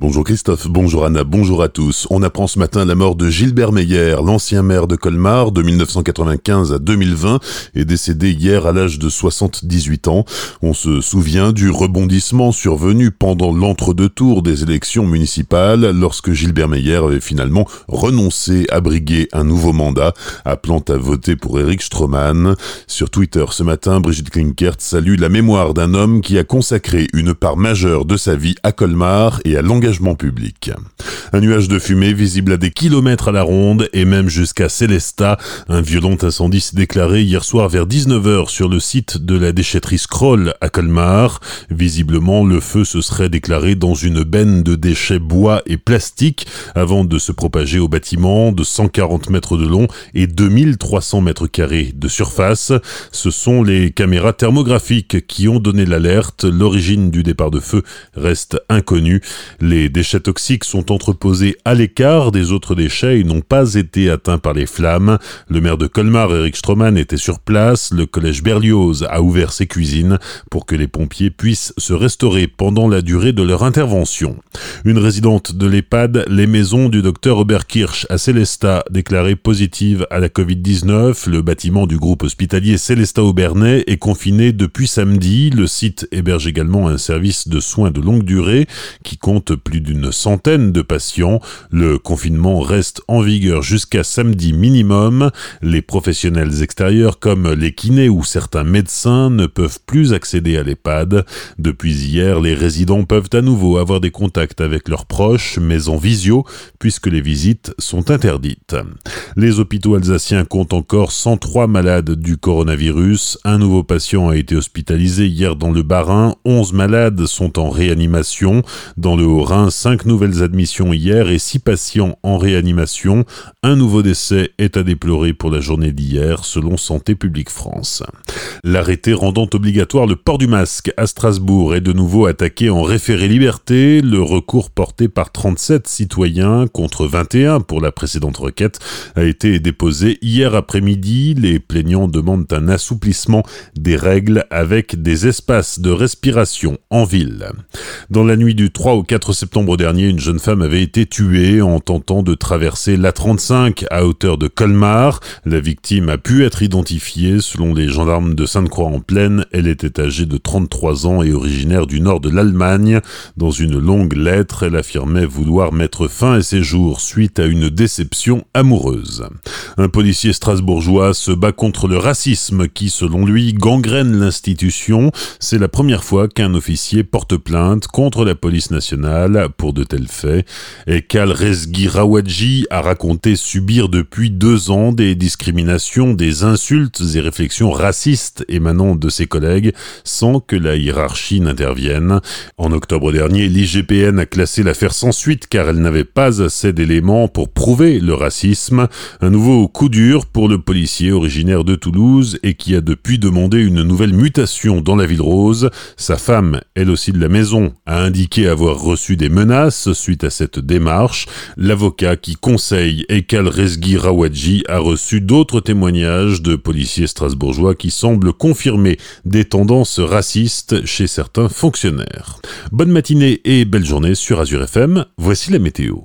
Bonjour Christophe, bonjour Anna, bonjour à tous. On apprend ce matin la mort de Gilbert Meyer, l'ancien maire de Colmar de 1995 à 2020, est décédé hier à l'âge de 78 ans. On se souvient du rebondissement survenu pendant l'entre-deux tours des élections municipales lorsque Gilbert Meyer avait finalement renoncé à briguer un nouveau mandat, appelant à voter pour Eric Stroman. Sur Twitter ce matin, Brigitte Klinkert salue la mémoire d'un homme qui a consacré une part majeure de sa vie à Colmar et à l'engagement public. Un nuage de fumée visible à des kilomètres à la ronde et même jusqu'à Célestat. Un violent incendie s'est déclaré hier soir vers 19h sur le site de la déchetterie Scroll à Colmar. Visiblement, le feu se serait déclaré dans une benne de déchets bois et plastique avant de se propager au bâtiment de 140 mètres de long et 2300 mètres carrés de surface. Ce sont les caméras thermographiques qui ont donné l'alerte. L'origine du départ de feu reste inconnue. Les déchets toxiques sont entreposés à l'écart des autres déchets et n'ont pas été atteints par les flammes. Le maire de Colmar, Eric Stroman, était sur place. Le collège Berlioz a ouvert ses cuisines pour que les pompiers puissent se restaurer pendant la durée de leur intervention. Une résidente de l'EHPAD Les Maisons du docteur Oberkirch à Célestat, déclarée positive à la Covid-19. Le bâtiment du groupe hospitalier Célestat Aubernais est confiné depuis samedi. Le site héberge également un service de soins de longue durée qui compte plus d'une centaine de patients. Le confinement reste en vigueur jusqu'à samedi minimum. Les professionnels extérieurs comme les kinés ou certains médecins ne peuvent plus accéder à l'EHPAD. Depuis hier, les résidents peuvent à nouveau avoir des contacts avec leurs proches, mais en visio, puisque les visites sont interdites. Les hôpitaux alsaciens comptent encore 103 malades du coronavirus. Un nouveau patient a été hospitalisé hier dans le Bas-Rhin. 11 malades sont en réanimation. Dans le Haut-Rhin, 5 nouvelles admissions hier et 6 patients en réanimation. Un nouveau décès est à déplorer pour la journée d'hier, selon Santé publique France. L'arrêté rendant obligatoire le port du masque à Strasbourg est de nouveau attaqué en référé liberté. Le recours porté par 37 citoyens contre 21 pour la précédente requête a été déposé hier après-midi. Les plaignants demandent un assouplissement des règles avec des espaces de respiration en ville. Dans la nuit du 3 au 4 septembre dernier, une jeune femme avait été tuée en tentant de traverser l'A35 à hauteur de Colmar. La victime a pu être identifiée selon les gendarmes de Sainte-Croix-en-Plaine. Elle était âgée de 33 ans et originaire du nord de l'Allemagne. Dans une longue lettre, elle affirmait vouloir mettre fin à ses jours suite à une déception amoureuse. Un policier strasbourgeois se bat contre le racisme qui, selon lui, gangrène l'institution. C'est la première fois qu'un officier porte plainte contre la police nationale pour de tels faits. Et Kal Rezgi Rawadji a raconté subir depuis deux ans des discriminations, des insultes et réflexions racistes émanant de ses collègues sans que la hiérarchie n'intervienne. En octobre dernier, l'IGPN a classé l'affaire sans suite car elle n'avait pas assez d'éléments pour prouver le racisme. Un nouveau coup dur pour le policier originaire de Toulouse et qui a depuis demandé une nouvelle mutation dans la ville rose. Sa femme, elle aussi de la maison, a indiqué avoir reçu des menaces suite à cette démarche. L'avocat qui conseille Ekal Rezgi Rawadji a reçu d'autres témoignages de policiers strasbourgeois qui semblent confirmer des tendances racistes chez certains fonctionnaires. Bonne matinée et belle journée sur Azure FM, voici la météo.